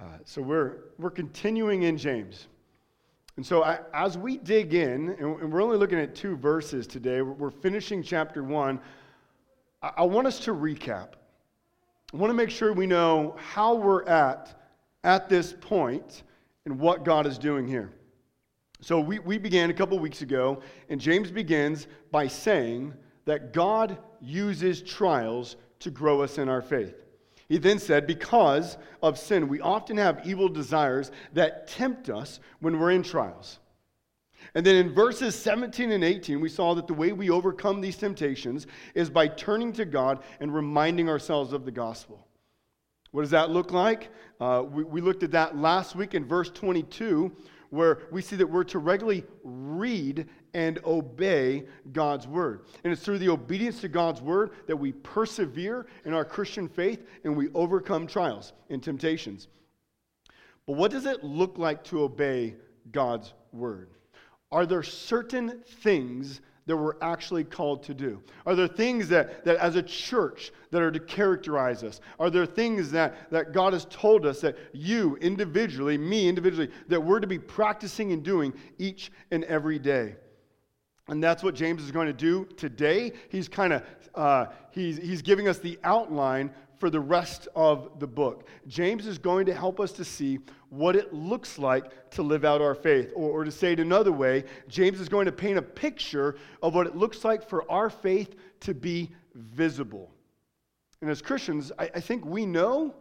Uh, so we're, we're continuing in James. And so I, as we dig in, and we're only looking at two verses today, we're finishing chapter one. I, I want us to recap. I want to make sure we know how we're at at this point and what God is doing here. So we, we began a couple weeks ago, and James begins by saying that God uses trials to grow us in our faith. He then said, Because of sin, we often have evil desires that tempt us when we're in trials. And then in verses 17 and 18, we saw that the way we overcome these temptations is by turning to God and reminding ourselves of the gospel. What does that look like? Uh, we, we looked at that last week in verse 22, where we see that we're to regularly read and obey God's word. And it's through the obedience to God's word that we persevere in our Christian faith and we overcome trials and temptations. But what does it look like to obey God's word? Are there certain things that we're actually called to do? Are there things that, that as a church that are to characterize us? Are there things that, that God has told us that you individually, me individually, that we're to be practicing and doing each and every day? And that's what James is going to do today. He's kind of uh, he's, he's giving us the outline for the rest of the book. James is going to help us to see what it looks like to live out our faith. Or, or to say it another way, James is going to paint a picture of what it looks like for our faith to be visible. And as Christians, I, I think we know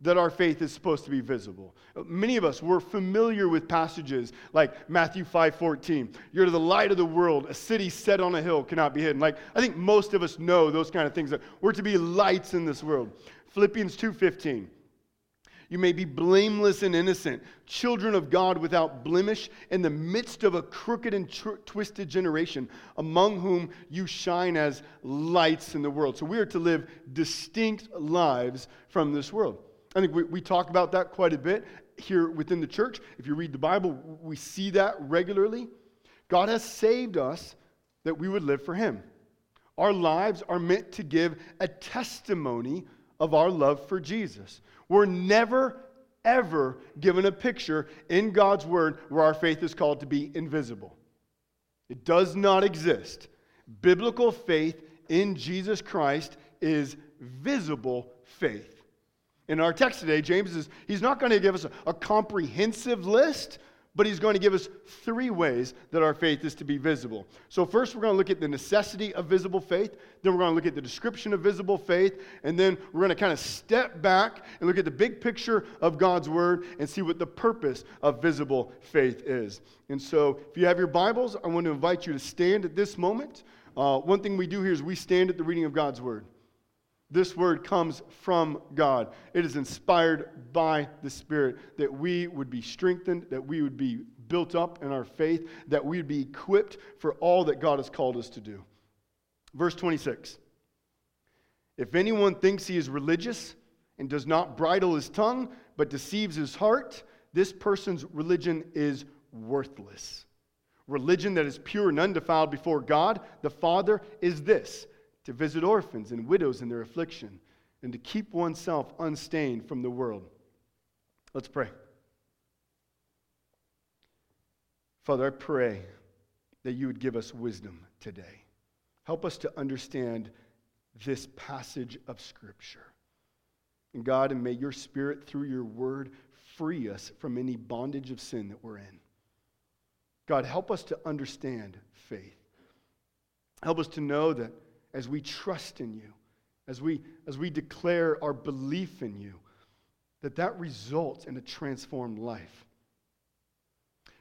that our faith is supposed to be visible. Many of us we're familiar with passages like Matthew 5:14. You're the light of the world. A city set on a hill cannot be hidden. Like I think most of us know those kind of things that we're to be lights in this world. Philippians 2:15. You may be blameless and innocent, children of God without blemish in the midst of a crooked and tr- twisted generation, among whom you shine as lights in the world. So we are to live distinct lives from this world. I think we, we talk about that quite a bit here within the church. If you read the Bible, we see that regularly. God has saved us that we would live for Him. Our lives are meant to give a testimony of our love for Jesus. We're never, ever given a picture in God's Word where our faith is called to be invisible. It does not exist. Biblical faith in Jesus Christ is visible faith. In our text today, James is, he's not going to give us a, a comprehensive list, but he's going to give us three ways that our faith is to be visible. So, first, we're going to look at the necessity of visible faith. Then, we're going to look at the description of visible faith. And then, we're going to kind of step back and look at the big picture of God's word and see what the purpose of visible faith is. And so, if you have your Bibles, I want to invite you to stand at this moment. Uh, one thing we do here is we stand at the reading of God's word. This word comes from God. It is inspired by the Spirit that we would be strengthened, that we would be built up in our faith, that we would be equipped for all that God has called us to do. Verse 26 If anyone thinks he is religious and does not bridle his tongue, but deceives his heart, this person's religion is worthless. Religion that is pure and undefiled before God, the Father, is this to visit orphans and widows in their affliction, and to keep oneself unstained from the world. Let's pray. Father, I pray that you would give us wisdom today. Help us to understand this passage of Scripture. And God, and may your Spirit, through your word, free us from any bondage of sin that we're in. God, help us to understand faith. Help us to know that as we trust in you, as we, as we declare our belief in you, that that results in a transformed life.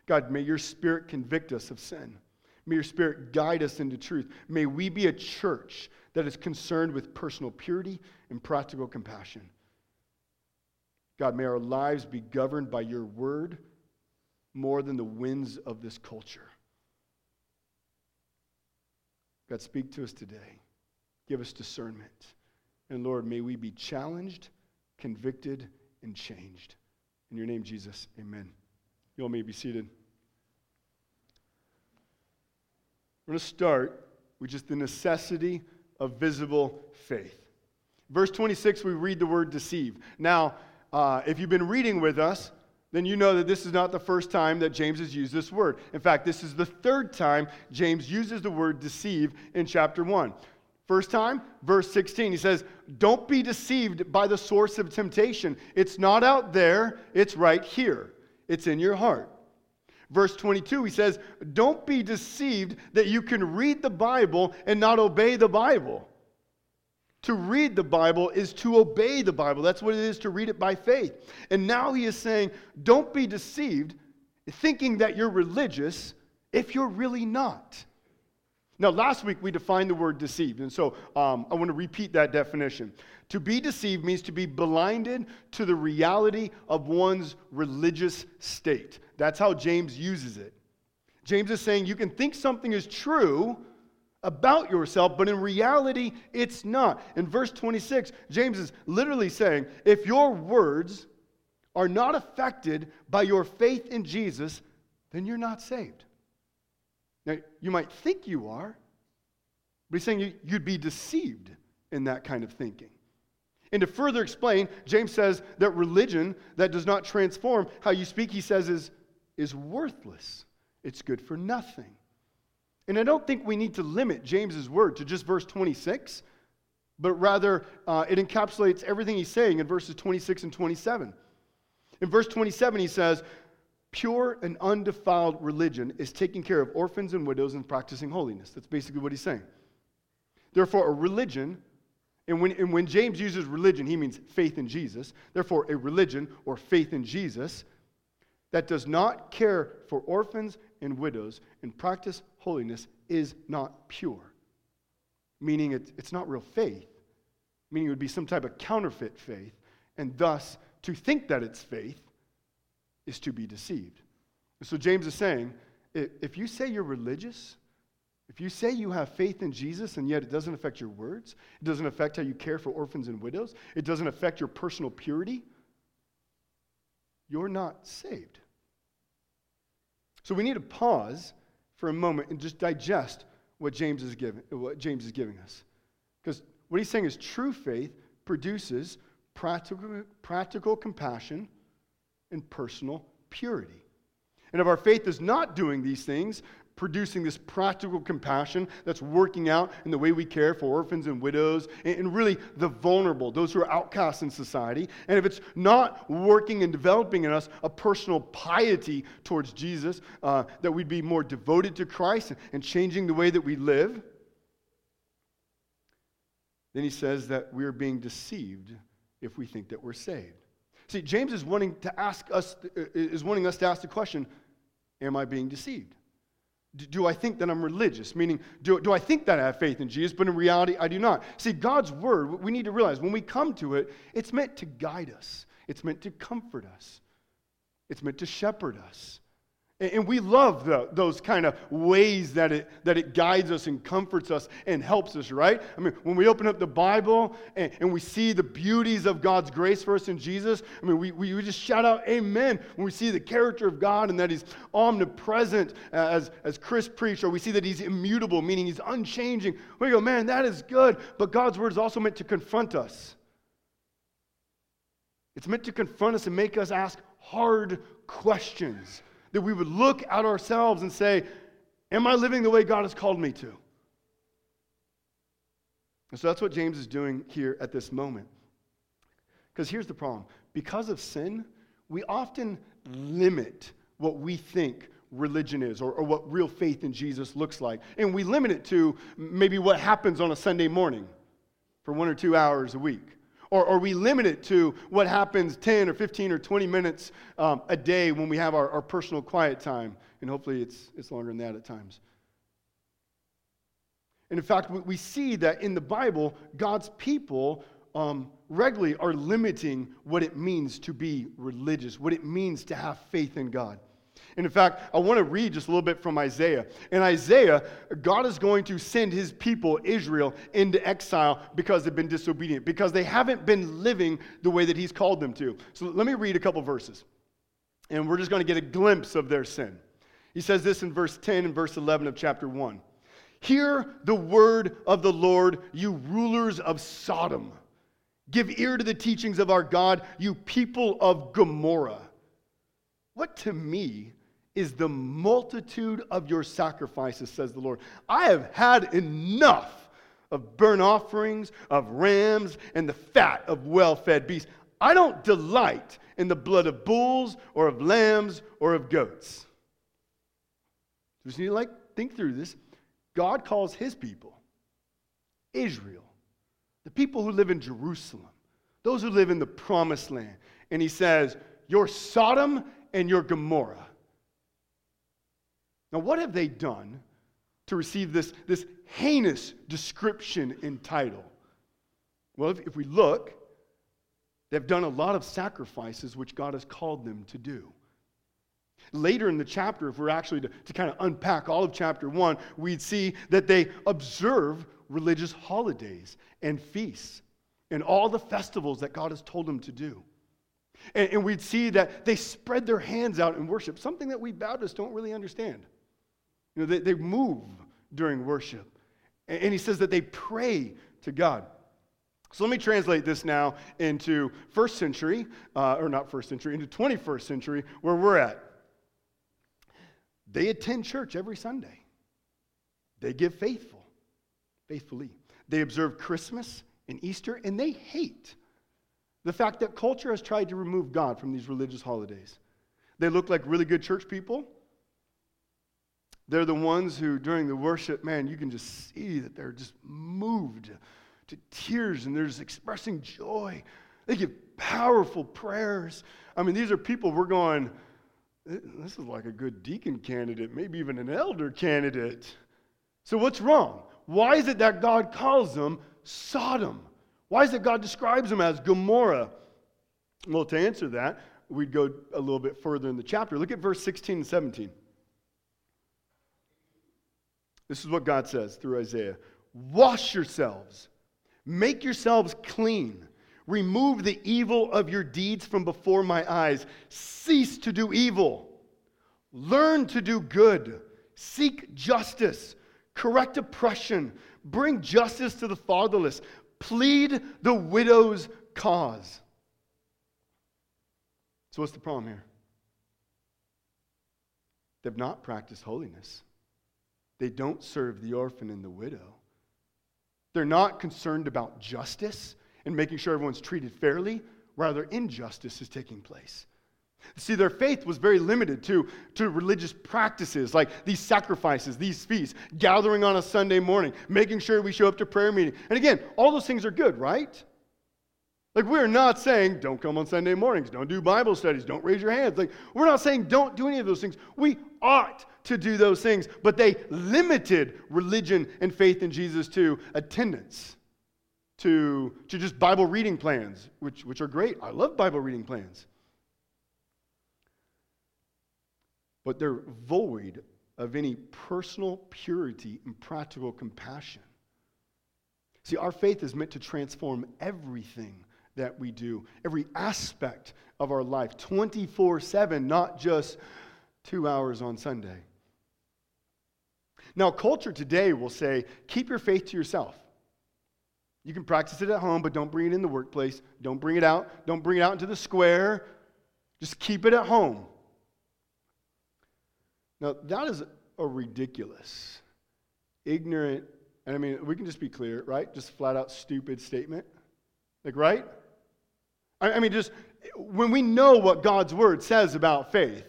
God, may your spirit convict us of sin. May your spirit guide us into truth. May we be a church that is concerned with personal purity and practical compassion. God, may our lives be governed by your word more than the winds of this culture. God, speak to us today. Give us discernment. And Lord, may we be challenged, convicted, and changed. In your name, Jesus, amen. You all may be seated. We're going to start with just the necessity of visible faith. Verse 26, we read the word deceive. Now, uh, if you've been reading with us, then you know that this is not the first time that James has used this word. In fact, this is the third time James uses the word deceive in chapter 1. First time, verse 16, he says, Don't be deceived by the source of temptation. It's not out there, it's right here, it's in your heart. Verse 22, he says, Don't be deceived that you can read the Bible and not obey the Bible. To read the Bible is to obey the Bible. That's what it is to read it by faith. And now he is saying, Don't be deceived thinking that you're religious if you're really not. Now, last week we defined the word deceived, and so um, I want to repeat that definition. To be deceived means to be blinded to the reality of one's religious state. That's how James uses it. James is saying you can think something is true about yourself, but in reality, it's not. In verse 26, James is literally saying if your words are not affected by your faith in Jesus, then you're not saved. Now, you might think you are, but he's saying you'd be deceived in that kind of thinking. And to further explain, James says that religion that does not transform how you speak, he says, is, is worthless. It's good for nothing. And I don't think we need to limit James's word to just verse 26, but rather uh, it encapsulates everything he's saying in verses 26 and 27. In verse 27, he says, Pure and undefiled religion is taking care of orphans and widows and practicing holiness. That's basically what he's saying. Therefore, a religion, and when, and when James uses religion, he means faith in Jesus. Therefore, a religion or faith in Jesus that does not care for orphans and widows and practice holiness is not pure. Meaning it, it's not real faith, meaning it would be some type of counterfeit faith, and thus to think that it's faith is to be deceived. So James is saying if you say you're religious, if you say you have faith in Jesus and yet it doesn't affect your words, it doesn't affect how you care for orphans and widows, it doesn't affect your personal purity, you're not saved. So we need to pause for a moment and just digest what James is giving, what James is giving us. Because what he's saying is true faith produces practical, practical compassion and personal purity. And if our faith is not doing these things, producing this practical compassion that's working out in the way we care for orphans and widows and, really the vulnerable, those who are outcasts in society. And if it's not working and developing in us a personal piety towards Jesus, uh, that we'd be more devoted to Christ and changing the way that we live, then he says that we're being deceived if we think that we're saved. See, James is wanting to ask us, is wanting us to ask the question, am I being deceived? Do I think that I'm religious? Meaning, do, do I think that I have faith in Jesus, but in reality, I do not? See, God's word, we need to realize when we come to it, it's meant to guide us, it's meant to comfort us, it's meant to shepherd us. And we love the, those kind of ways that it, that it guides us and comforts us and helps us, right? I mean, when we open up the Bible and, and we see the beauties of God's grace for us in Jesus, I mean, we, we just shout out amen when we see the character of God and that He's omnipresent, uh, as, as Chris preached, or we see that He's immutable, meaning He's unchanging. We go, man, that is good. But God's word is also meant to confront us. It's meant to confront us and make us ask hard questions that we would look at ourselves and say, Am I living the way God has called me to? And so that's what James is doing here at this moment. Because here's the problem because of sin, we often limit what we think religion is or, or, what real faith in Jesus looks like. And we limit it to maybe what happens on a Sunday morning for one or two hours a week. Or, or we limit it to what happens 10 or 15 or 20 minutes um, a day when we have our, our personal quiet time. And hopefully it's, it's longer than that at times. And in fact, we, see that in the Bible, God's people um, regularly are limiting what it means to be religious, what it means to have faith in God. And in fact, I want to read just a little bit from Isaiah. In Isaiah, God is going to send his people, Israel, into exile because they've been disobedient, because they haven't been living the way that he's called them to. So let me read a couple verses, and we're just going to get a glimpse of their sin. He says this in verse 10 and verse 11 of chapter 1. Hear the word of the Lord, you rulers of Sodom Give ear to the teachings of our God, you people of Gomorrah. What to me is the multitude of your sacrifices, says the Lord. I have had enough of burnt offerings, of rams, and the fat of well fed beasts. I don't delight in the blood of bulls or of lambs or of goats. Just need to like think through this. God calls his people, Israel, the people who live in Jerusalem, those who live in the promised land. And he says, You're Sodom and you're Gomorrah. Now, what have they done to receive this, this heinous description and title? Well, if, if we look, they've done a lot of sacrifices which God has called them to do. Later in the chapter, if we're actually to, to kind of unpack all of chapter one, we'd see that they observe religious holidays and feasts and all the festivals that God has told them to do. And, and, we'd see that they spread their hands out in worship, something that we Baptists don't really understand. You know, they, they move during worship. And, and he says that they pray to God. So let me translate this now into first century, uh, or not first century, into 21st century, where we're at. They attend church every Sunday. They give faithful faithfully. They observe Christmas and Easter, and they hate the fact that culture has tried to remove God from these religious holidays. They look like really good church people. They're the ones who, during the worship, man, you can just see that they're just moved to tears and they're just expressing joy. They give powerful prayers. I mean, these are people we're going, this is like a good deacon candidate, maybe even an elder candidate. So, what's wrong? Why is it that God calls them Sodom? Why is it God describes them as Gomorrah? Well, to answer that, we'd go a little bit further in the chapter. Look at verse 16 and 17. This is what God says through Isaiah Wash yourselves, make yourselves clean. Remove the evil of your deeds from before my eyes. Cease to do evil. Learn to do good. Seek justice correct oppression, bring justice to the fatherless, plead the widow's cause. So, what's the problem here? They've not practiced holiness. They don't serve the orphan and the widow. They're not concerned about justice and making sure everyone's treated fairly. Rather, injustice is taking place. See, their faith was very limited to, to religious practices like these sacrifices, these feasts, gathering on a Sunday morning, making sure we show up to prayer meeting. And again, all those things are good, right? Like, we're not saying don't come on Sunday mornings, don't do Bible studies, don't raise your hands. Like, we're not saying don't do any of those things. We ought to do those things, but they limited religion and faith in Jesus to attendance, to, to just Bible reading plans, which, which are great. I love Bible reading plans. but they're void of any personal purity and practical compassion. See, our faith is meant to transform everything that we do, every aspect of our life, 24 7, not just two hours on Sunday. Now, culture today will say, keep your faith to yourself. You can practice it at home, but don't bring it in the workplace. Don't bring it out. Don't bring it out into the square. Just keep it at home. Now, that is a ridiculous, ignorant, and I mean, we can just be clear, right? Just flat out stupid statement. Like, right? I, mean, just when we know what God's word says about faith,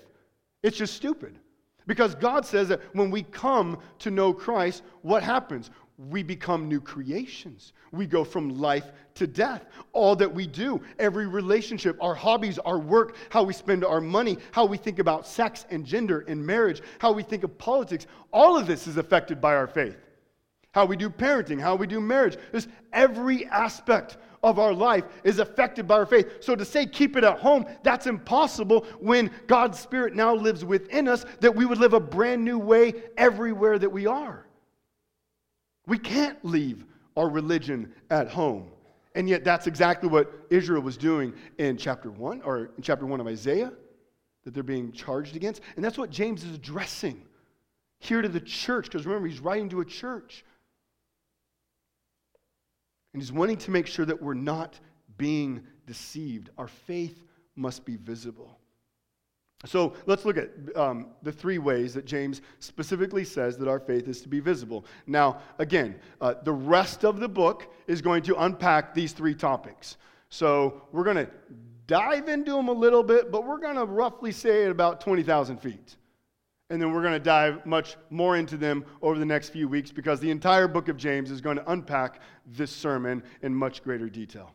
it's just stupid. Because God says that when we come to know Christ, what happens? we become new creations. We go from life to death. All that we do, every relationship, our hobbies, our work, how we spend our money, how we think about sex and gender and marriage, how we think of politics, all of this is affected by our faith. How we do parenting, how we do marriage. Just every aspect of our life is affected by our faith. So to say keep it at home, that's impossible when God's Spirit now lives within us, that we would live a brand new way everywhere that we are. We can't leave our religion at home. And yet, that's exactly what Israel was doing in chapter 1, or in chapter 1 of Isaiah, that they're being charged against. And that's what James is addressing here to the church, because remember, he's writing to a church. And he's wanting to make sure that we're not being deceived. Our faith must be visible. So let's look at um, the three ways that James specifically says that our faith is to be visible. Now, again, uh, the rest of the book is going to unpack these three topics. So we're going to dive into them a little bit, but we're going to roughly say at about 20,000 feet. And then we're going to dive much more into them over the next few weeks because the entire book of James is going to unpack this sermon in much greater detail.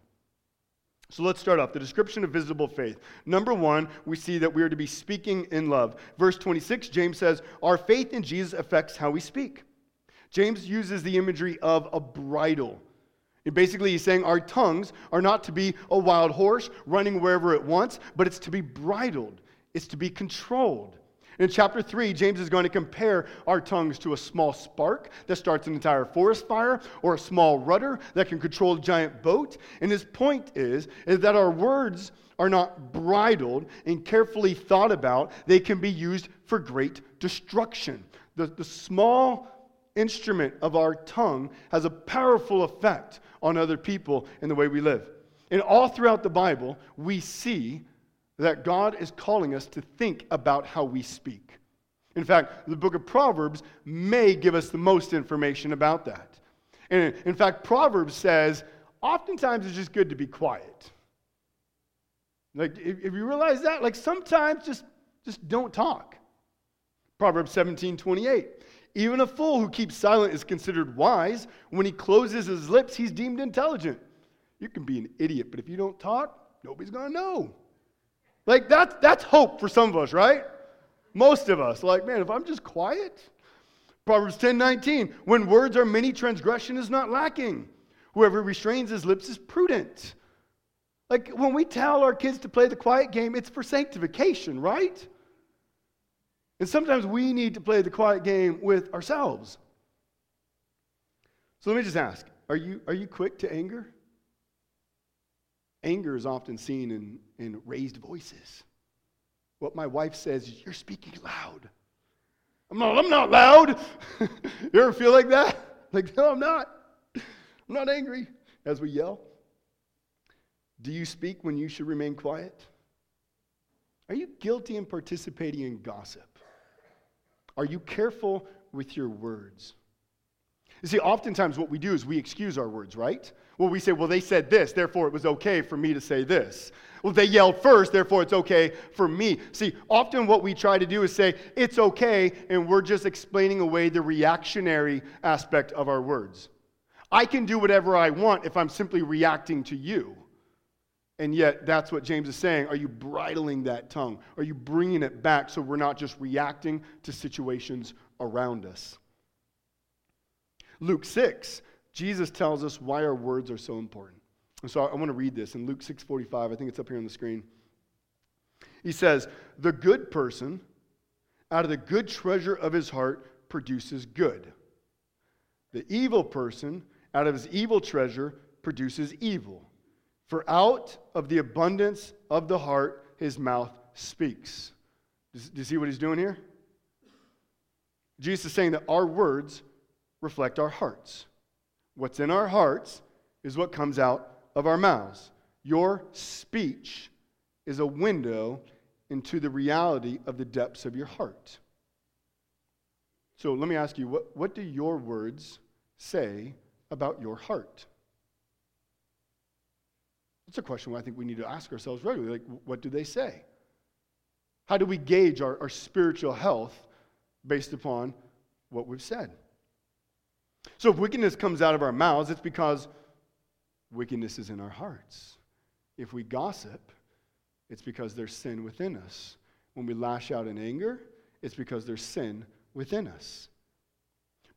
So let's start off. The description of visible faith. Number one, we see that we are to be speaking in love. Verse 26, James says, Our faith in Jesus affects how we speak. James uses the imagery of a bridle. And basically, he's saying our tongues are not to be a wild horse running wherever it wants, but it's to be bridled, it's to be controlled. In chapter 3, James is going to compare our tongues to a small spark that starts an entire forest fire or a small rudder that can control a giant boat. And his point is, is that our words are not bridled and carefully thought about, they can be used for great destruction. The, the small instrument of our tongue has a powerful effect on other people and the way we live. And all throughout the Bible, we see that God is calling us to think about how we speak. In fact, the book of Proverbs may give us the most information about that. And in fact, Proverbs says, oftentimes it's just good to be quiet. Like, if, you realize that, like sometimes just, just don't talk. Proverbs 17 28. Even a fool who keeps silent is considered wise. When he closes his lips, he's deemed intelligent. You can be an idiot, but if you don't talk, nobody's going to know. Like, that's, that's hope for some of us, right? Most of us. Like, man, if I'm just quiet. Proverbs 10 19. When words are many, transgression is not lacking. Whoever restrains his lips is prudent. Like, when we tell our kids to play the quiet game, it's for sanctification, right? And sometimes we need to play the quiet game with ourselves. So let me just ask are you, are you quick to anger? Anger is often seen in, in raised voices. What my wife says is, You're speaking loud. I'm not, I'm not loud. you ever feel like that? Like, no, I'm not. I'm not angry as we yell. Do you speak when you should remain quiet? Are you guilty in participating in gossip? Are you careful with your words? You see, oftentimes what we do is we excuse our words, right? Well, we say, well, they said this, therefore it was okay for me to say this. Well, they yelled first, therefore it's okay for me. See, often what we try to do is say, it's okay, and we're just explaining away the reactionary aspect of our words. I can do whatever I want if I'm simply reacting to you. And yet, that's what James is saying. Are you bridling that tongue? Are you bringing it back so we're not just reacting to situations around us? Luke 6, Jesus tells us why our words are so important. And so I want to read this in Luke 6:45. I think it's up here on the screen. He says, "The good person out of the good treasure of his heart produces good. The evil person out of his evil treasure produces evil. For out of the abundance of the heart his mouth speaks." Do you see what he's doing here? Jesus is saying that our words reflect our hearts. What's in our hearts is what comes out of our mouths. Your speech is a window into the reality of the depths of your heart. So let me ask you what, what do your words say about your heart? That's a question I think we need to ask ourselves regularly. Like, what do they say? How do we gauge our, our spiritual health based upon what we've said? So if wickedness comes out of our mouths, it's because wickedness is in our hearts. If we gossip, it's because there's sin within us. When we lash out in anger, it's because there's sin within us.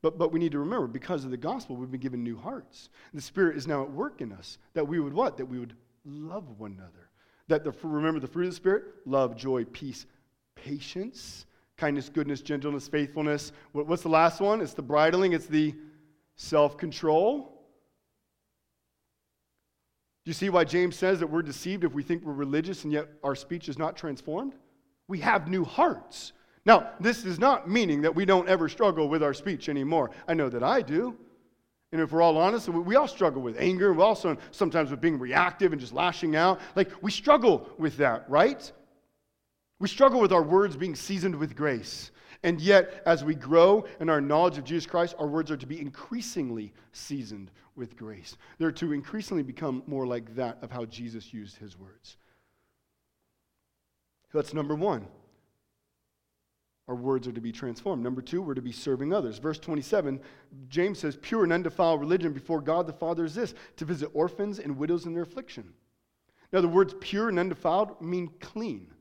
But, but we need to remember, because of the gospel, we've been given new hearts. The Spirit is now at work in us. That we would what? That we would love one another. That the, remember the fruit of the Spirit? Love, joy, peace, patience, kindness, goodness, gentleness, faithfulness. What, what's the last one? It's the bridling, it's the self control. Do you see why James says that we're deceived if we think we're religious and yet our speech is not transformed? We have new hearts. Now, this is not meaning that we don't ever struggle with our speech anymore. I know that I do. And if we're all honest, we all struggle with anger. We also sometimes with being reactive and just lashing out. Like we struggle with that, right? We struggle with our words being seasoned with grace. And yet, as we grow in our knowledge of Jesus Christ, our words are to be increasingly seasoned with grace. They're to increasingly become more like that of how Jesus used his words. That's number one. Our words are to be transformed. Number two, we're to be serving others. Verse 27, James says, Pure and undefiled religion before God the Father is this to visit orphans and widows in their affliction. Now, the words pure and undefiled mean clean,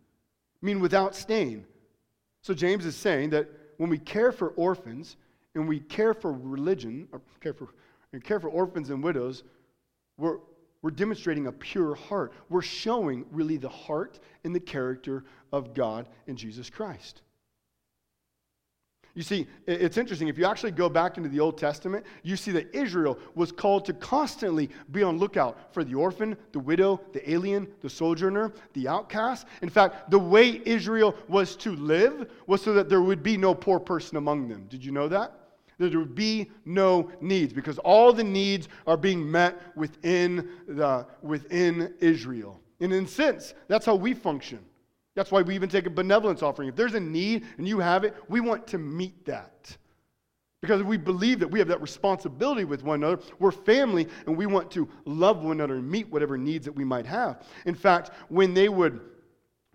mean without stain. So, James is saying that when we care for orphans and we care for religion, or care for, and care for orphans and widows, we're, we're demonstrating a pure heart. We're showing really the heart and the character of God in Jesus Christ. You see, it's interesting. If you actually go back into the Old Testament, you see that Israel was called to constantly be on lookout for the orphan, the widow, the alien, the sojourner, the outcast. In fact, the way Israel was to live was so that there would be no poor person among them. Did you know that? That there would be no needs because all the needs are being met within, the, within Israel. And in a sense, that's how we function. That's why we even take a benevolence offering. If there's a need and you have it, we want to meet that. Because we believe that we have that responsibility with one another. We're family and we want to love one another and meet whatever needs that we might have. In fact, when they would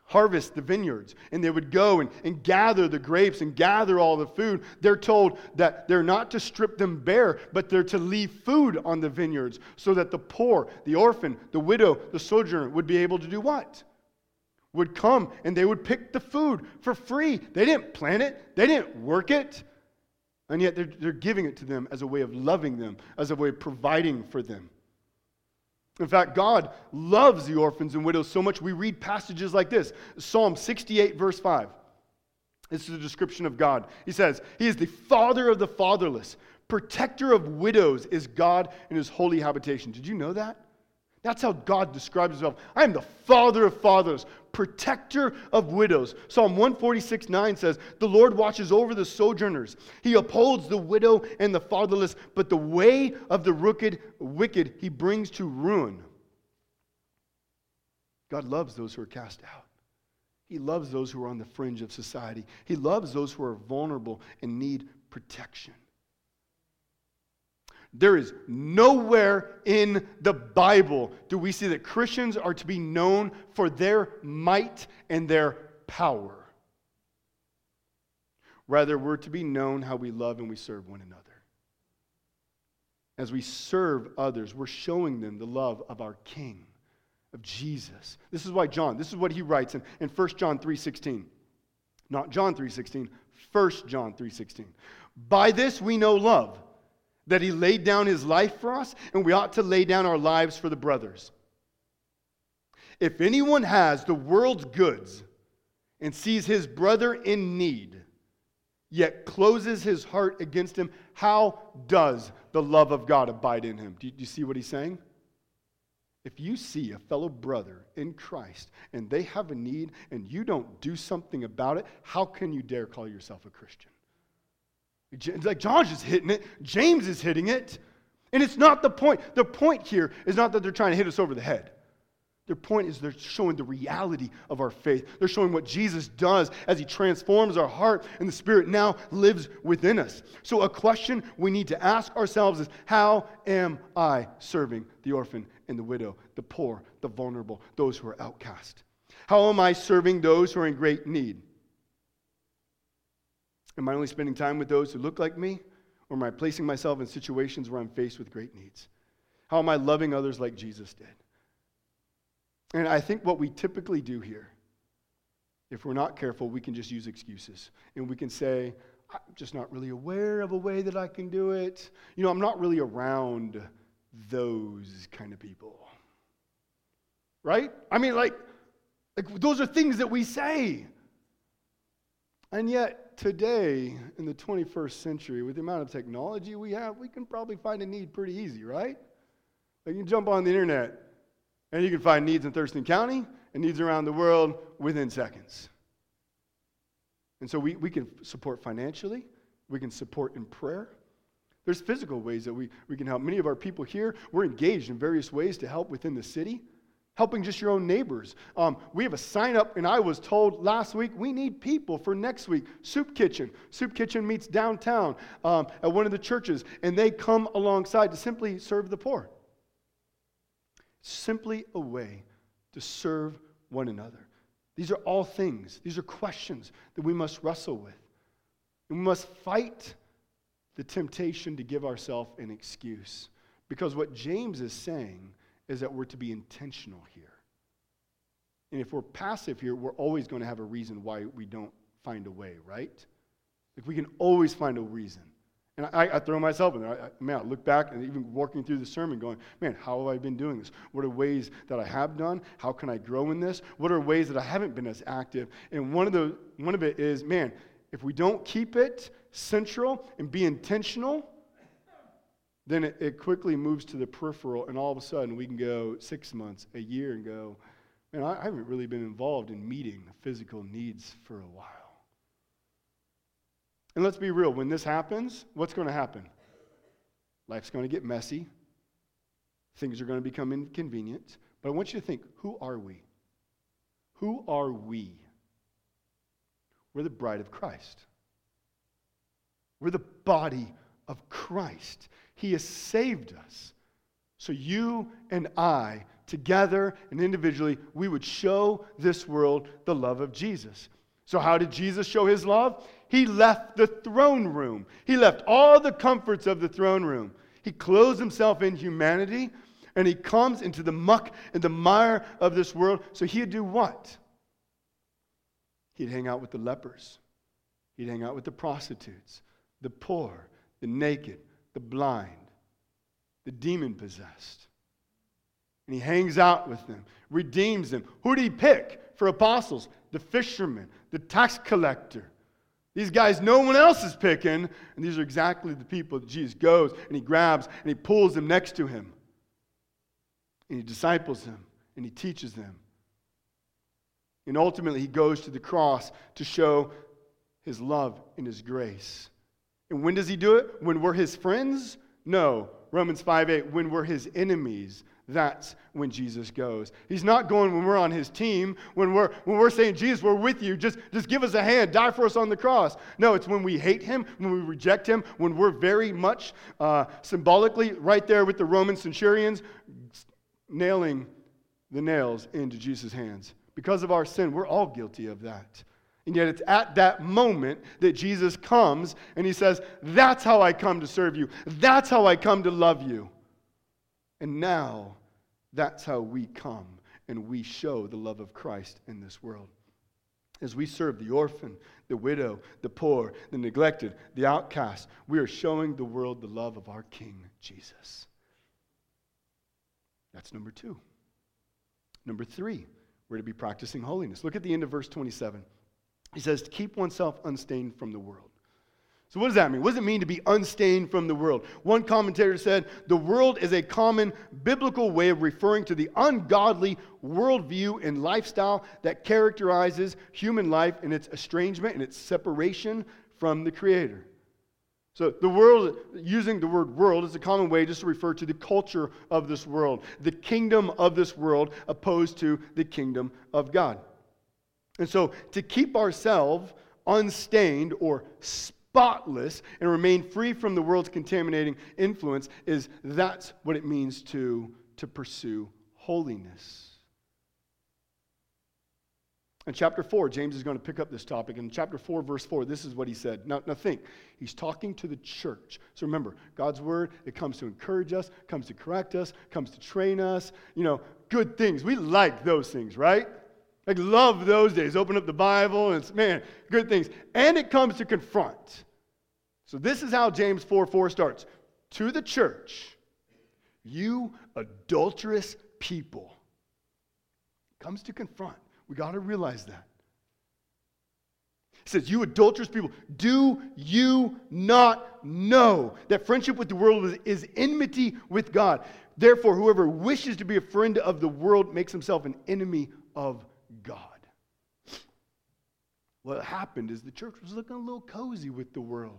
harvest the vineyards and they would go and, and gather the grapes and gather all the food, they're told that they're not to strip them bare, but they're to leave food on the vineyards so that the poor, the orphan, the widow, the sojourner would be able to do what? Would come and they would pick the food for free. They didn't plant it, they didn't work it. And yet they're, they're giving it to them as a way of loving them, as a way of providing for them. In fact, God loves the orphans and widows so much, we read passages like this Psalm 68, verse 5. This is a description of God. He says, He is the father of the fatherless, protector of widows is God in his holy habitation. Did you know that? That's how God describes himself. I am the father of fathers, protector of widows. Psalm 146 9 says, The Lord watches over the sojourners. He upholds the widow and the fatherless, but the way of the wicked, wicked he brings to ruin. God loves those who are cast out. He loves those who are on the fringe of society. He loves those who are vulnerable and need protection. There is nowhere in the Bible do we see that Christians are to be known for their might and their power. Rather, we're to be known how we love and we serve one another. As we serve others, we're showing them the love of our King, of Jesus. This is why John, this is what he writes in, in 1 John 3.16. Not John 3.16, 1 John 3.16. By this we know love that he laid down his life for us, and we ought to lay down our lives for the brothers. If anyone has the world's goods and sees his brother in need, yet closes his heart against him, how does the love of God abide in him? Do you, do you see what he's saying? If you see a fellow brother in Christ and they have a need and you don't do something about it, how can you dare call yourself a Christian? Like John's just hitting it, James is hitting it. And it's not the point. The point here is not that they're trying to hit us over the head. Their point is they're showing the reality of our faith. They're showing what Jesus does as he transforms our heart and the Spirit now lives within us. So, a question we need to ask ourselves is How am I serving the orphan and the widow, the poor, the vulnerable, those who are outcast? How am I serving those who are in great need? Am I only spending time with those who look like me? Or am I placing myself in situations where I'm faced with great needs? How am I loving others like Jesus did? And I think what we typically do here, if we're not careful, we can just use excuses. And we can say, I'm just not really aware of a way that I can do it. You know, I'm not really around those kind of people. Right? I mean, like, like those are things that we say. And yet, today, in the 21st century, with the amount of technology we have, we can probably find a need pretty easy, right? Like you can jump on the internet and you can find needs in Thurston County and needs around the world within seconds. And so we, we can support financially, we can support in prayer. There's physical ways that we, we can help. Many of our people here, we're engaged in various ways to help within the city, helping just your own neighbors. Um, we have a sign up, and I was told last week we need people for next week. Soup Kitchen. Soup Kitchen meets downtown um, at one of the churches, and they come alongside to simply serve the poor. Simply a way to serve one another. These are all things, these are questions that we must wrestle with. And we must fight the temptation to give ourselves an excuse. Because what James is saying is that we're to be intentional here. And if we're passive here, we're always going to have a reason why we don't find a way, right? Like we can always find a reason. And I, I throw myself in there. I, man, I look back and even working through the sermon, going, man, how have I been doing this? What are ways that I have done? How can I grow in this? What are ways that I haven't been as active? And one of the one of it is, man, if we don't keep it central and be intentional, then it, it quickly moves to the peripheral, and all of a sudden we can go six months, a year, and go, man, I, I haven't really been involved in meeting physical needs for a while. And let's be real, when this happens, what's going to happen? Life's going to get messy. Things are going to become inconvenient. But I want you to think who are we? Who are we? We're the bride of Christ. We're the body of Christ. He has saved us. So you and I, together and individually, we would show this world the love of Jesus. So, how did Jesus show his love? He left the throne room. He left all the comforts of the throne room. He clothes himself in humanity and he comes into the muck and the mire of this world. So he'd do what? He'd hang out with the lepers, he'd hang out with the prostitutes, the poor, the naked, the blind, the demon possessed. And he hangs out with them, redeems them. Who did he pick for apostles? The fishermen, the tax collector. These guys no one else is picking, and these are exactly the people that Jesus goes and he grabs and he pulls them next to him. And he disciples them and he teaches them. And ultimately, he goes to the cross to show his love and his grace. And when does he do it? When we're his friends? No. Romans 5 8, when we're his enemies. That's when Jesus goes. He's not going when we're on his team, when we're, when we're saying, Jesus, we're with you. Just, just give us a hand. Die for us on the cross. No, it's when we hate him, when we reject him, when we're very much uh, symbolically right there with the Roman centurions, nailing the nails into Jesus' hands. Because of our sin, we're all guilty of that. And yet, it's at that moment that Jesus comes and he says, That's how I come to serve you. That's how I come to love you. And now that's how we come and we show the love of Christ in this world. As we serve the orphan, the widow, the poor, the neglected, the outcast, we are showing the world the love of our King, Jesus. That's number two. Number three, we're to be practicing holiness. Look at the end of verse 27. He says, to keep oneself unstained from the world. So, what does that mean? What does it mean to be unstained from the world? One commentator said the world is a common biblical way of referring to the ungodly worldview and lifestyle that characterizes human life in its estrangement and its separation from the Creator. So, the world, using the word world, is a common way just to refer to the culture of this world, the kingdom of this world, opposed to the kingdom of God. And so, to keep ourselves unstained or spotless and remain free from the world's contaminating influence is that's what it means to, to pursue holiness. In chapter 4, James is going to pick up this topic. In chapter 4, verse 4, this is what he said. Now, now think, he's talking to the church. So remember, God's word, it comes to encourage us, comes to correct us, comes to train us. You know, good things. We like those things, right? Like, love those days. Open up the Bible, and it's, man, good things. And it comes to confront. So, this is how James 4 4 starts. To the church, you adulterous people. Comes to confront. We got to realize that. Says, You adulterous people, do you not know that friendship with the world is, is enmity with God? Therefore, whoever wishes to be a friend of the world makes himself an enemy of God. What happened is the church was looking a little cozy with the world.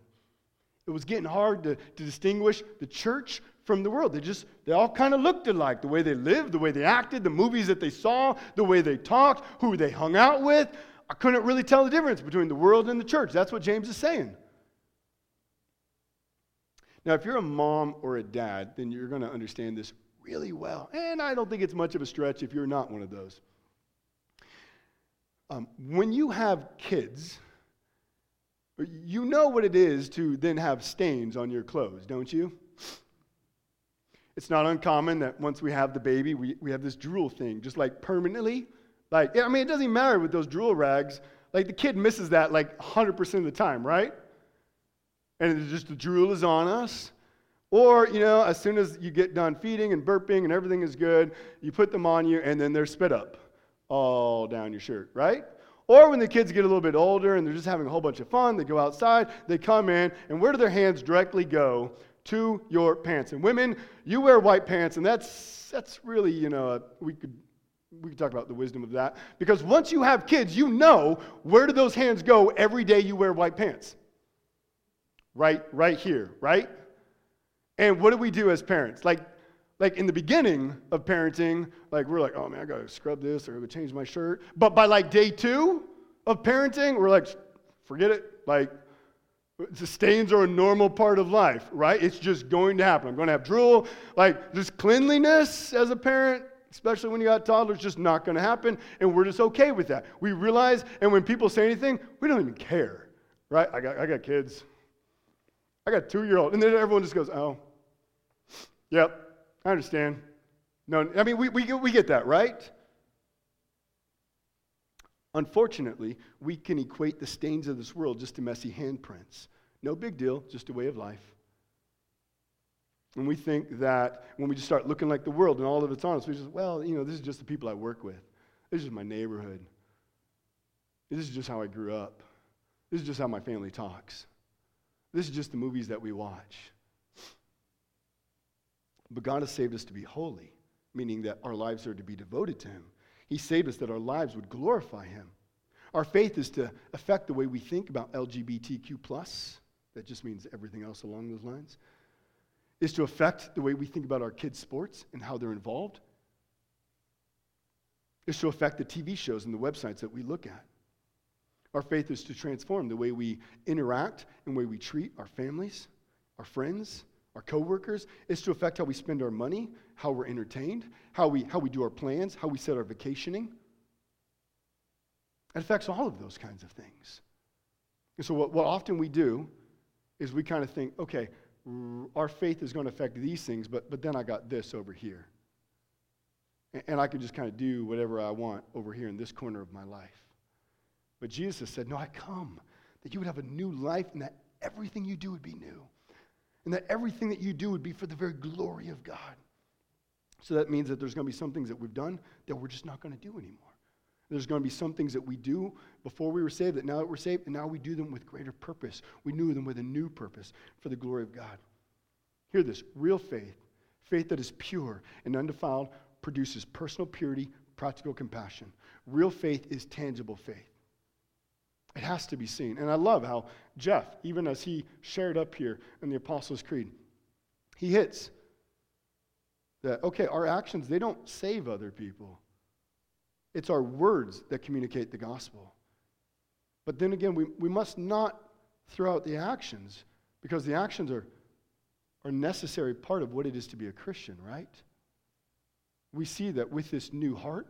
It was getting hard to, to distinguish the church from the world. They just, they all kind of looked alike the way they lived, the way they acted, the movies that they saw, the way they talked, who they hung out with. I couldn't really tell the difference between the world and the church. That's what James is saying. Now, if you're a mom or a dad, then you're going to understand this really well. And I don't think it's much of a stretch if you're not one of those. Um, when you have kids, you know what it is to then have stains on your clothes, don't you? It's not uncommon that once we have the baby, we, we have this drool thing, just like permanently. Like, I mean, it doesn't even matter with those drool rags. Like, the kid misses that like 100% of the time, right? And it's just the drool is on us. Or, you know, as soon as you get done feeding and burping and everything is good, you put them on you and then they're spit up all down your shirt, right? Or when the kids get a little bit older and they're just having a whole bunch of fun, they go outside, they come in, and where do their hands directly go? To your pants. And women, you wear white pants, and that's that's really, you know, we could we could talk about the wisdom of that. Because once you have kids, you know where do those hands go every day you wear white pants? Right, right here, right? And what do we do as parents? Like, like in the beginning of parenting, like we're like, oh man, I gotta scrub this or I gotta change my shirt. But by like day two of parenting, we're like, forget it. Like the stains are a normal part of life, right? It's just going to happen. I'm to have drool. Like just cleanliness as a parent, especially when you got toddlers, just not to happen. And we're just okay with that. We realize, and when people say anything, we don't even care, right? I got, I got kids. I got two year old. And then everyone just goes, oh, yep, I understand. No, I mean, we, we, we get that, right? Unfortunately, we can equate the stains of this world just to messy handprints. No big deal, just a way of life. And we think that when we just start looking like the world and all of it's on us, we just, well, you know, this is just the people I work with. This is my neighborhood. This is just how I grew up. This is just how my family talks. This is just the movies that we watch. But God has saved us to be holy, meaning that our lives are to be devoted to Him. He saved us that our lives would glorify Him. Our faith is to affect the way we think about LGBTQ. plus. That just means everything else along those lines. Is to affect the way we think about our kids' sports and how they're involved. Is to affect the TV shows and the websites that we look at. Our faith is to transform the way we interact and the way we treat our families, our friends, our coworkers. It's to affect how we spend our money, how we're entertained, how we, how we do our plans, how we set our vacationing. It affects all of those kinds of things. And so, what, what often we do is we kind of think, okay, our faith is going to affect these things, but, but then I got this over here. And, and I can just kind of do whatever I want over here in this corner of my life. But Jesus said, No, I come that you would have a new life and that everything you do would be new and that everything that you do would be for the very glory of God. So that means that there's going to be some things that we've done that we're just not going to do anymore. There's going to be some things that we do before we were saved that now that we're saved, and now we do them with greater purpose. We knew them with a new purpose for the glory of God. Hear this real faith, faith that is pure and undefiled, produces personal purity, practical compassion. Real faith is tangible faith. It has to be seen. And I love how Jeff, even as he shared up here in the Apostles' Creed, he hits that, okay, our actions, they don't save other people. It's our words that communicate the gospel. But then again, we, we must not throw out the actions because the actions are, are a necessary part of what it is to be a Christian, right? We see that with this new heart,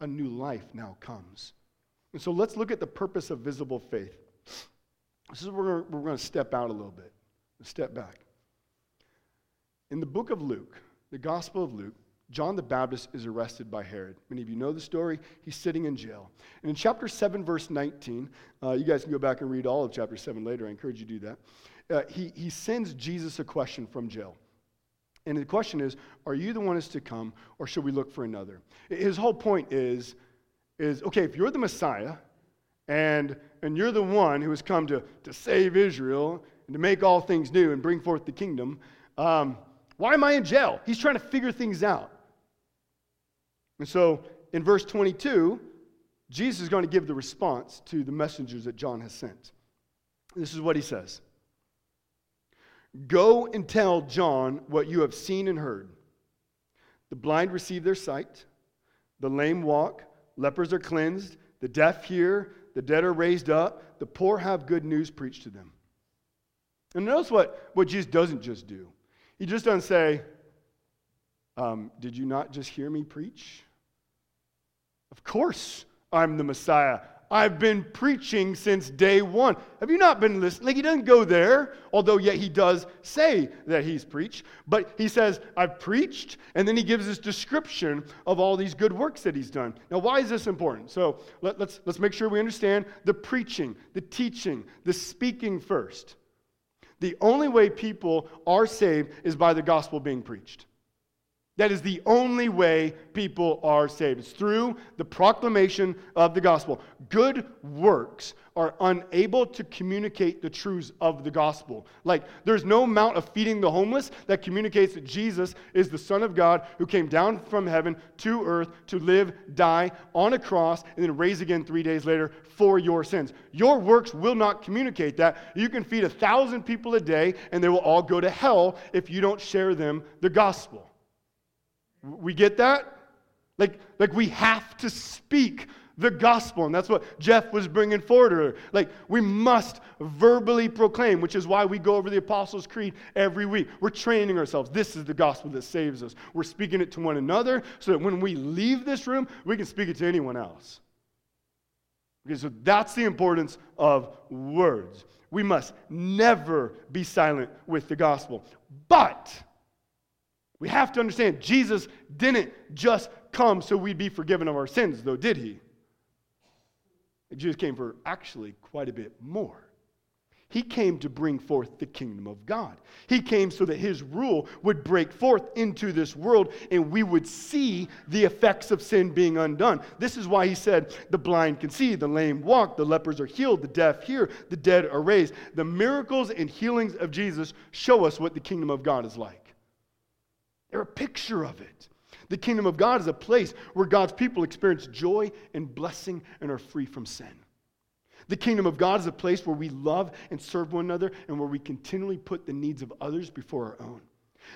a new life now comes. And so let's look at the purpose of visible faith. This is where we're going to step out a little bit, step back. In the book of Luke, the Gospel of Luke, John the Baptist is arrested by Herod. Many of you know the story. He's sitting in jail. And in chapter 7, verse 19, uh, you guys can go back and read all of chapter 7 later. I encourage you to do that. Uh, he, he sends Jesus a question from jail. And the question is Are you the one who's to come, or should we look for another? His whole point is is okay, if you're the Messiah and, and you're the one who has come to, to save Israel and to make all things new and bring forth the kingdom, um, why am I in jail? He's trying to figure things out. And so in verse 22, Jesus is going to give the response to the messengers that John has sent. This is what he says Go and tell John what you have seen and heard. The blind receive their sight, the lame walk, lepers are cleansed, the deaf hear, the dead are raised up, the poor have good news preached to them. And notice what, what Jesus doesn't just do. He just doesn't say, um, Did you not just hear me preach? Of course, I'm the Messiah. I've been preaching since day one. Have you not been listening? Like, he doesn't go there, although yet he does say that he's preached. But he says, I've preached, and then he gives this description of all these good works that he's done. Now, why is this important? So let, let's, let's make sure we understand the preaching, the teaching, the speaking first. The only way people are saved is by the gospel being preached. That is the only way people are saved. It's through the proclamation of the gospel. Good works are unable to communicate the truths of the gospel. Like, there's no amount of feeding the homeless that communicates that Jesus is the Son of God who came down from heaven to earth to live, die on a cross, and then raise again three days later for your sins. Your works will not communicate that. You can feed a thousand people a day, and they will all go to hell if you don't share them the gospel. We get that? Like, like we have to speak the gospel. And that's what Jeff was bringing forward. Like, we must verbally proclaim, which is why we go over the Apostles' Creed every week. We're training ourselves. This is the gospel that saves us. We're speaking it to one another so that when we leave this room, we can speak it to anyone else. Okay, so that's the importance of words. We must never be silent with the gospel. But, we have to understand Jesus didn't just come so we'd be forgiven of our sins, though, did he? Jesus came for actually quite a bit more. He came to bring forth the kingdom of God. He came so that his rule would break forth into this world and we would see the effects of sin being undone. This is why he said, The blind can see, the lame walk, the lepers are healed, the deaf hear, the dead are raised. The miracles and healings of Jesus show us what the kingdom of God is like. They're a picture of it. The kingdom of God is a place where God's people experience joy and blessing and are free from sin. The kingdom of God is a place where we love and serve one another and where we continually put the needs of others before our own.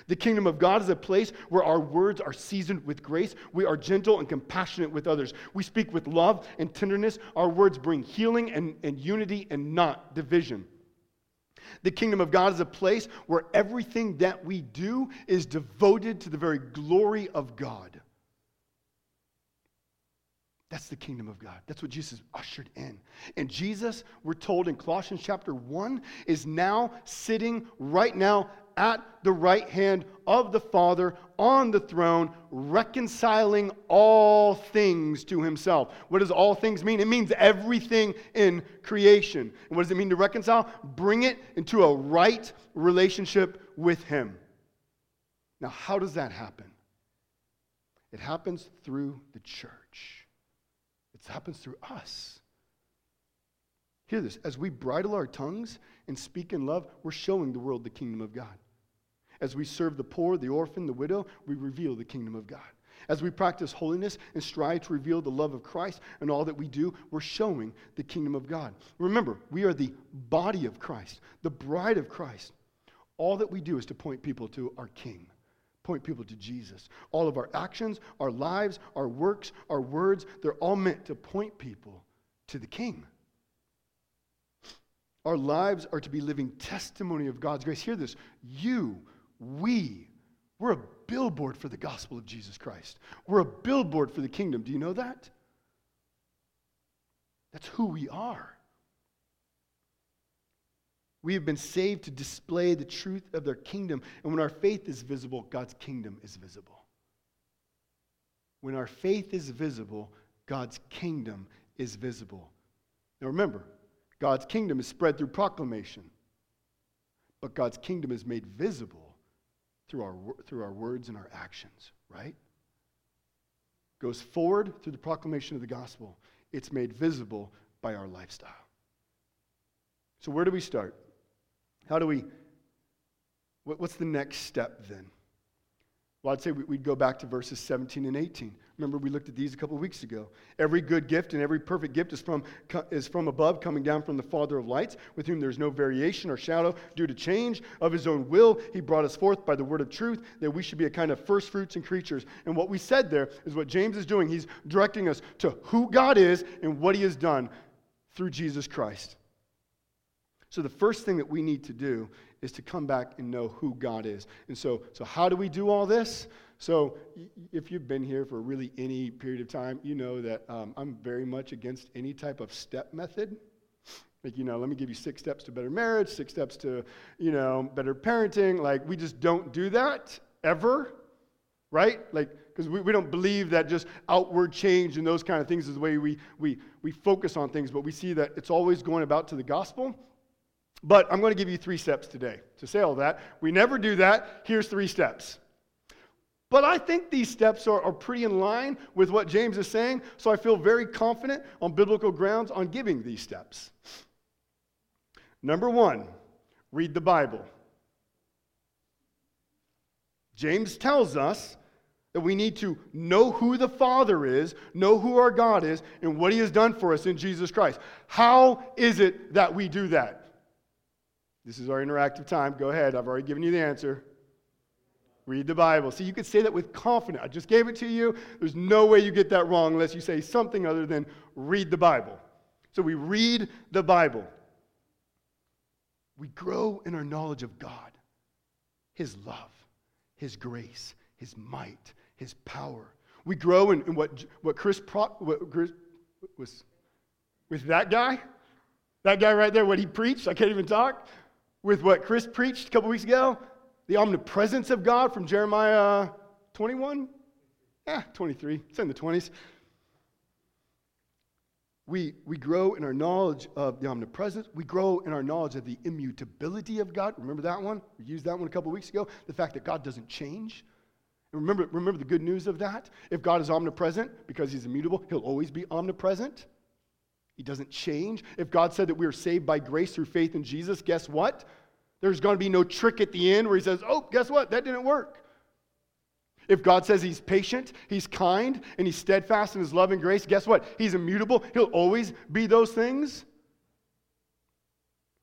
The kingdom of God is a place where our words are seasoned with grace. We are gentle and compassionate with others. We speak with love and tenderness. Our words bring healing and, and unity and not division. The kingdom of God is a place where everything that we do is devoted to the very glory of God. That's the kingdom of God. That's what Jesus ushered in. And Jesus, we're told in Colossians chapter 1, is now sitting right now at the right hand of the Father on the throne, reconciling all things to himself. What does all things mean? It means everything in creation. And what does it mean to reconcile? Bring it into a right relationship with him. Now, how does that happen? It happens through the church, it happens through us. Hear this as we bridle our tongues and speak in love, we're showing the world the kingdom of God. As we serve the poor, the orphan, the widow, we reveal the kingdom of God. As we practice holiness and strive to reveal the love of Christ and all that we do, we're showing the kingdom of God. Remember, we are the body of Christ, the bride of Christ. All that we do is to point people to our King, point people to Jesus. All of our actions, our lives, our works, our words, they're all meant to point people to the King. Our lives are to be living testimony of God's grace. Hear this. You we, we're a billboard for the gospel of Jesus Christ. We're a billboard for the kingdom. Do you know that? That's who we are. We have been saved to display the truth of their kingdom. And when our faith is visible, God's kingdom is visible. When our faith is visible, God's kingdom is visible. Now remember, God's kingdom is spread through proclamation, but God's kingdom is made visible through our, through our words and our actions, right? Goes forward through the proclamation of the gospel. It's made visible by our lifestyle. So, where do we start? How do we, what, what's the next step then? Well, I'd say we'd go back to verses 17 and 18. Remember, we looked at these a couple of weeks ago. Every good gift and every perfect gift is from, is from above, coming down from the Father of lights, with whom there's no variation or shadow due to change. Of his own will, he brought us forth by the word of truth, that we should be a kind of first fruits and creatures. And what we said there is what James is doing. He's directing us to who God is and what he has done through Jesus Christ. So, the first thing that we need to do is to come back and know who God is. And so, so how do we do all this? So, if you've been here for really any period of time, you know that um, I'm very much against any type of step method. Like, you know, let me give you six steps to better marriage, six steps to, you know, better parenting. Like, we just don't do that ever, right? Like, because we, we don't believe that just outward change and those kind of things is the way we, we, we focus on things, but we see that it's always going about to the gospel. But I'm going to give you three steps today to say all that. We never do that. Here's three steps. But I think these steps are, are pretty in line with what James is saying, so I feel very confident on biblical grounds on giving these steps. Number one, read the Bible. James tells us that we need to know who the Father is, know who our God is, and what He has done for us in Jesus Christ. How is it that we do that? This is our interactive time. Go ahead. I've already given you the answer. Read the Bible. See, you could say that with confidence. I just gave it to you. There's no way you get that wrong unless you say something other than read the Bible. So we read the Bible. We grow in our knowledge of God, His love, His grace, His might, His power. We grow in, in what, what Chris, Pro, what Chris was with that guy, that guy right there, what he preached. I can't even talk with what Chris preached a couple weeks ago the omnipresence of God from Jeremiah 21? Yeah, 23. It's in the 20s. We, we grow in our knowledge of the omnipresence. We grow in our knowledge of the immutability of God. Remember that one? We used that one a couple weeks ago. The fact that God doesn't change. And remember, remember the good news of that? If God is omnipresent because he's immutable, he'll always be omnipresent. He doesn't change. If God said that we are saved by grace through faith in Jesus, guess what? There's going to be no trick at the end where he says, oh, guess what? That didn't work. If God says he's patient, he's kind, and he's steadfast in his love and grace, guess what? He's immutable. He'll always be those things.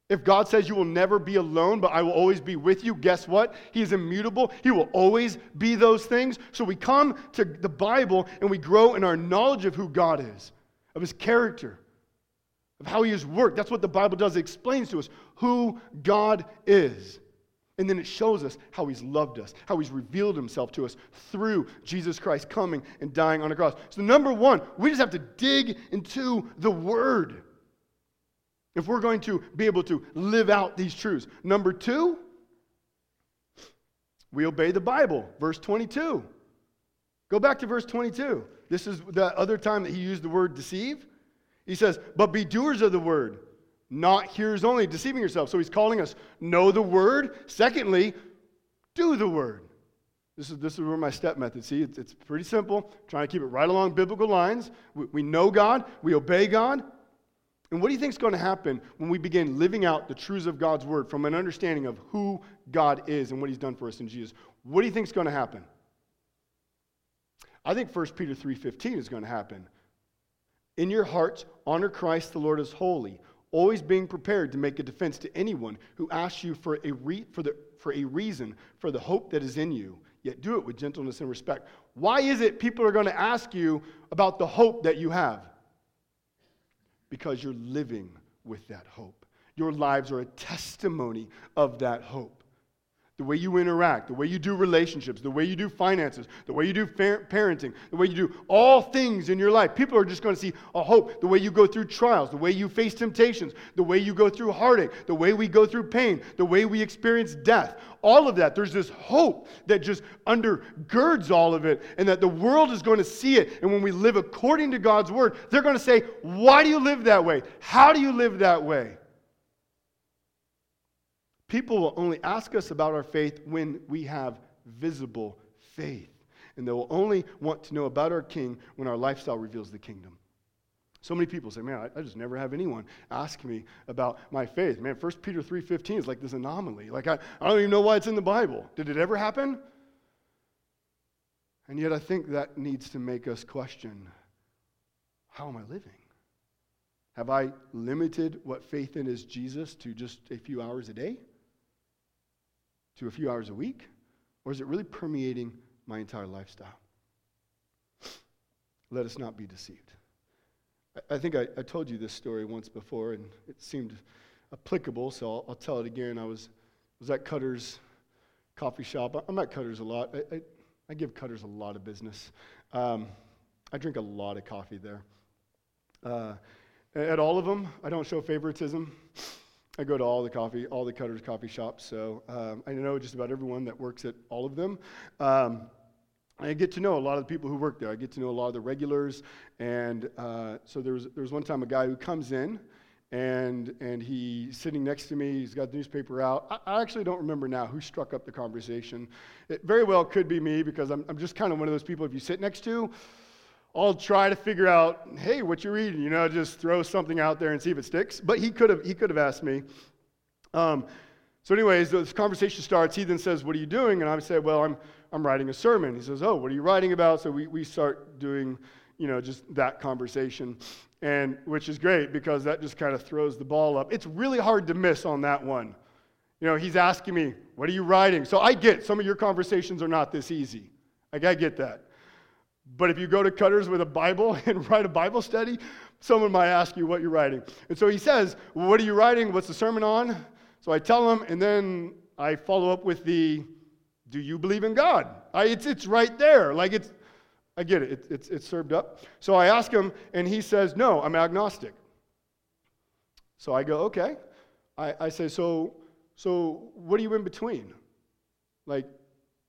If God says you will never be alone, but I will always be with you, guess what? He is immutable. He will always be those things. So we come to the Bible and we grow in our knowledge of who God is, of his character, of how he has worked. That's what the Bible does. It explains to us who God is. And then it shows us how he's loved us, how he's revealed himself to us through Jesus Christ coming and dying on the cross. So, number one, we just have to dig into the Word if we're going to be able to live out these truths. Number two, we obey the Bible. Verse 22. Go back to verse 22. This is the other time that he used the word deceive. He says, But be doers of the word, not hearers only, deceiving yourself. So he's calling us know the word. Secondly, do the word. This is, this is where my step method, see, it's, it's pretty simple. trying to keep it right along biblical lines. We, we know God, we obey God. And what do you think is going to happen when we begin living out the truths of God's word from an understanding of who God is and what he's done for us in Jesus? What do you think is going to happen? I think 1 Peter 3:15 is going to happen. In your hearts, honor Christ the Lord as holy, always being prepared to make a defense to anyone who asks you for a, re- for, the, for a reason for the hope that is in you, yet do it with gentleness and respect. Why is it people are going to ask you about the hope that you have? Because you're living with that hope. Your lives are a testimony of that hope the way you interact, the way you do relationships, the way you do finances, the way you do parenting, the way you do all things in your life. People are just going to see a hope. The way you go through trials, the way you face temptations, the way you go through heartache, the way we go through pain, the way we experience death. All of that, there's this hope that just undergirds all of it, and that the world is going to see it. And when we live according to God's word, they're going to say, Why do you live that way? How do you live that way? People will only ask us about our faith when we have visible faith. And they will only want to know about our King when our lifestyle reveals the kingdom. So many people say, man, I, I just never have anyone ask me about my faith. Man, 1 Peter 3.15 is like this anomaly. Like, I, I don't even know why it's in the Bible. Did it ever happen? And yet, I think that needs to make us question how am I living? Have I limited what faith in is Jesus to just a few hours a day? To a few hours a week? Or is it really permeating my entire lifestyle? Let us not be deceived. I think I, I told you this story once before, and it seemed applicable, so I'll, I'll tell it again. I was, was at Cutter's coffee shop. I'm at Cutter's a lot. I, I, I give Cutter's a lot of business. Um, I drink a lot of coffee there. Uh, at all of them, I don't show favoritism. I go to all the coffee, all the Cutter's coffee shops, so um, I know just about everyone that works at all of them. Um, I get to know a lot of the people who work there. I get to know a lot of the regulars, and uh, so there was, there was one time a guy who comes in, and and he's sitting next to me. He's got the newspaper out. I, I, actually don't remember now who struck up the conversation. It very well could be me because I'm I'm just kind of one of those people. If you sit next to, I'll try to figure out, hey, what you're reading? You know, just throw something out there and see if it sticks. But he could have he could have asked me. Um, so, anyways, this conversation starts. He then says, "What are you doing?" And I said, "Well, I'm I'm writing a sermon." He says, "Oh, what are you writing about?" So we we start doing, you know, just that conversation and which is great because that just kind of throws the ball up. It's really hard to miss on that one. You know, he's asking me, What are you writing? So I get some of your conversations are not this easy. Like, I get that. But if you go to Cutters with a Bible and write a Bible study, someone might ask you what you're writing. And so he says, well, What are you writing? What's the sermon on? So I tell him, and then I follow up with the, Do you believe in God? I, it's, it's right there. Like, it's, I get it. it it's, it's served up. So I ask him, and he says, No, I'm agnostic. So I go, Okay. I, I say, so, so what are you in between? Like,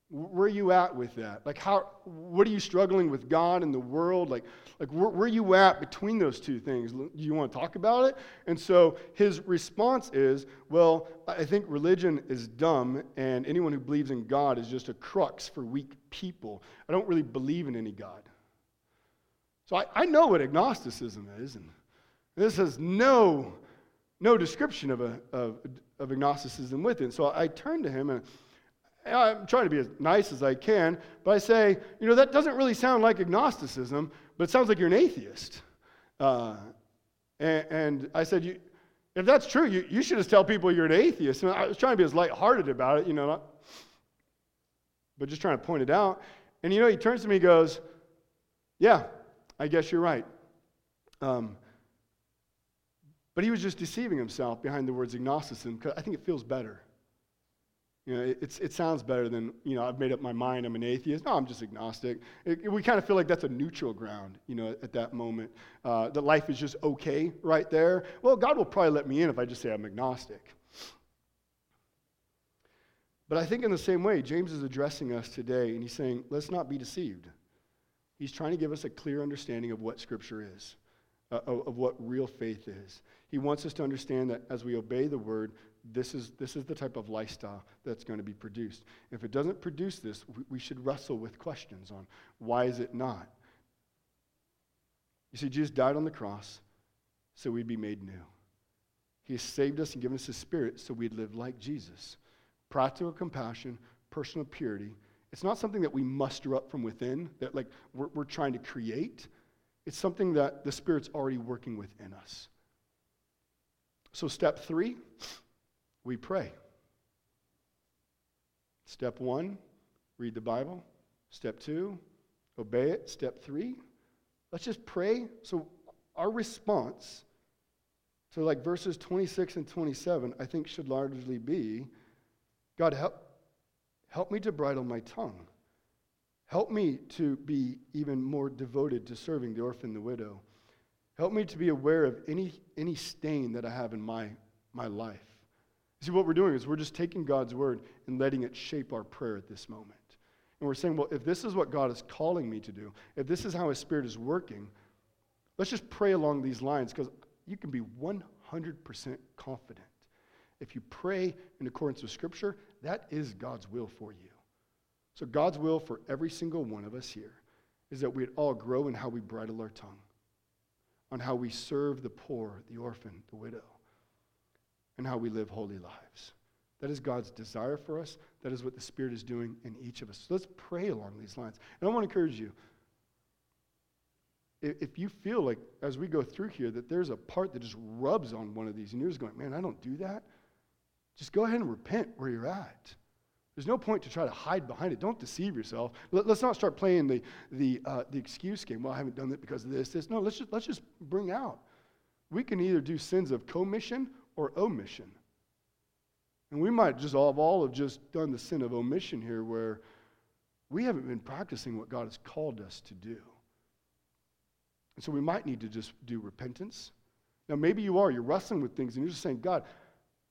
where are you at with that? Like, how, what are you struggling with God and the world? Like, like where, where are you at between those two things? Do you want to talk about it? And so his response is, well, I think religion is dumb, and anyone who believes in God is just a crux for weak people. I don't really believe in any God. So I, I know what agnosticism is, and this has no, no description of, a, of, of agnosticism with it. So I turn to him and I'm trying to be as nice as I can, but I say, you know, that doesn't really sound like agnosticism, but it sounds like you're an atheist. Uh, and, and, I said, you, if that's true, you, you should just tell people you're an atheist. And I was trying to be as lighthearted about it, you know, not, but just trying to point it out. And you know, he turns to me and goes, Yeah, I guess you're right. Um, but he was just deceiving himself behind the words agnosticism because I think it feels better. You know, it, it sounds better than, you know, I've made up my mind, I'm an atheist. No, I'm just agnostic. It, it, we kind of feel like that's a neutral ground, you know, at that moment. Uh, that life is just okay right there. Well, God will probably let me in if I just say I'm agnostic. But I think in the same way, James is addressing us today, and he's saying, let's not be deceived. He's trying to give us a clear understanding of what Scripture is, uh, of, of what real faith is. He wants us to understand that as we obey the word, this is, this is the type of lifestyle that's going to be produced. If it doesn't produce this, we, we should wrestle with questions on why is it not? You see, Jesus died on the cross so we'd be made new. He has saved us and given us His Spirit so we'd live like Jesus. Practical compassion, personal purity. It's not something that we muster up from within, that like we're, we're trying to create. It's something that the Spirit's already working within us. So, step three we pray. Step one, read the Bible. Step two, obey it. Step three, let's just pray. So, our response to like verses 26 and 27, I think should largely be God, help, help me to bridle my tongue. Help me to be even more devoted to serving the orphan, the widow. Help me to be aware of any, any stain that I have in my, my life. See, what we're doing is we're just taking God's word and letting it shape our prayer at this moment. And we're saying, well, if this is what God is calling me to do, if this is how His Spirit is working, let's just pray along these lines because you can be 100% confident. If you pray in accordance with Scripture, that is God's will for you. So, God's will for every single one of us here is that we'd all grow in how we bridle our tongue, on how we serve the poor, the orphan, the widow and how we live holy lives. That is God's desire for us. That is what the Spirit is doing in each of us. So let's pray along these lines. And I want to encourage you if you feel like, as we go through here, that there's a part that just rubs on one of these and you're just going, man, I don't do that, just go ahead and repent where you're at. There's no point to try to hide behind it. Don't deceive yourself. Let, us not start playing the, the, uh, the excuse game. Well, I haven't done that because of this, this. No, let's just, let's just bring out. We can either do sins of commission or omission. And we might just all, all have just done the sin of omission here where we haven't been practicing what God has called us to do. And so we might need to just do repentance. Now, maybe you are, you're wrestling with things and you're just saying, God,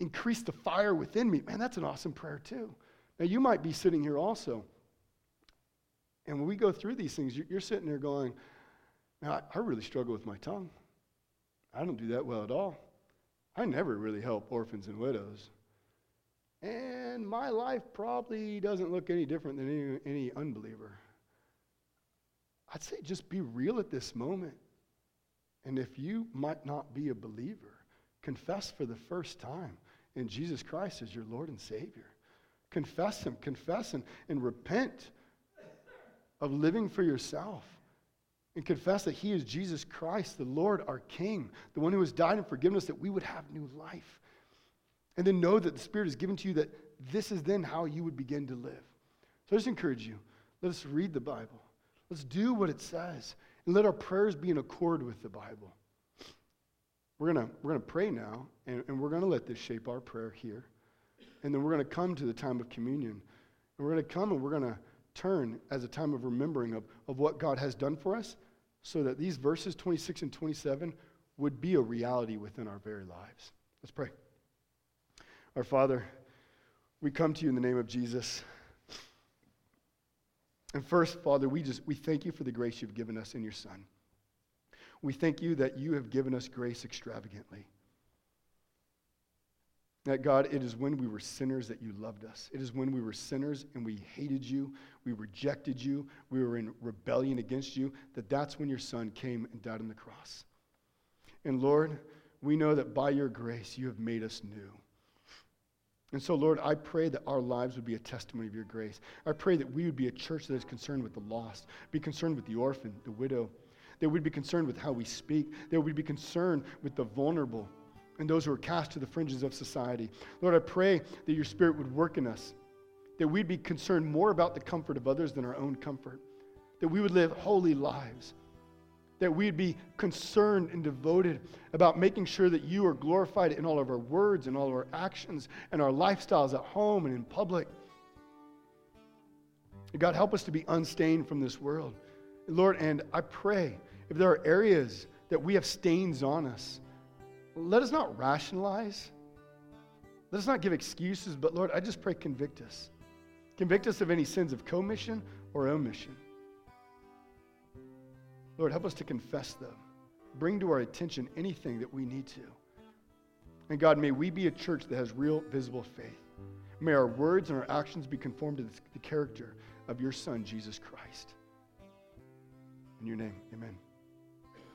increase the fire within me. Man, that's an awesome prayer, too. Now, you might be sitting here also. And when we go through these things, you're sitting there going, Man, I really struggle with my tongue. I don't do that well at all. I never really help orphans and widows. And my life probably doesn't look any different than any, any unbeliever. I'd say just be real at this moment. And if you might not be a believer, confess for the first time in Jesus Christ as your Lord and Savior. Confess Him, confess Him, and repent of living for yourself. And confess that He is Jesus Christ, the Lord, our King, the one who has died and forgiven us that we would have new life. And then know that the Spirit is given to you that this is then how you would begin to live. So I just encourage you let us read the Bible. Let's do what it says. And let our prayers be in accord with the Bible. We're going we're gonna pray now, and, and we're going to let this shape our prayer here. And then we're going to come to the time of communion. And we're going to come and we're going to turn as a time of remembering of, of what God has done for us so that these verses 26 and 27 would be a reality within our very lives. Let's pray. Our Father, we come to you in the name of Jesus. And first, Father, we just we thank you for the grace you've given us in your Son. We thank you that you have given us grace extravagantly. That God, it is when we were sinners that you loved us. It is when we were sinners and we hated you, we rejected you, we were in rebellion against you, that that's when your Son came and died on the cross. And Lord, we know that by your grace you have made us new. And so, Lord, I pray that our lives would be a testimony of your grace. I pray that we would be a church that is concerned with the lost, be concerned with the orphan, the widow, that we'd be concerned with how we speak, that we'd be concerned with the vulnerable and those who are cast to the fringes of society. Lord, I pray that your spirit would work in us, that we'd be concerned more about the comfort of others than our own comfort, that we would live holy lives that we'd be concerned and devoted about making sure that you are glorified in all of our words and all of our actions and our lifestyles at home and in public. God, help us to be unstained from this world. Lord, and I pray if there are areas that we have stains on us, let us not rationalize. Let us not give excuses, but Lord, I just pray convict us. Convict us of any sins of commission or omission. Lord, help us to confess them. Bring to our attention anything that we need to. And God, may we be a church that has real, visible faith. May our words and our actions be conformed to the character of your Son, Jesus Christ. In your name, amen.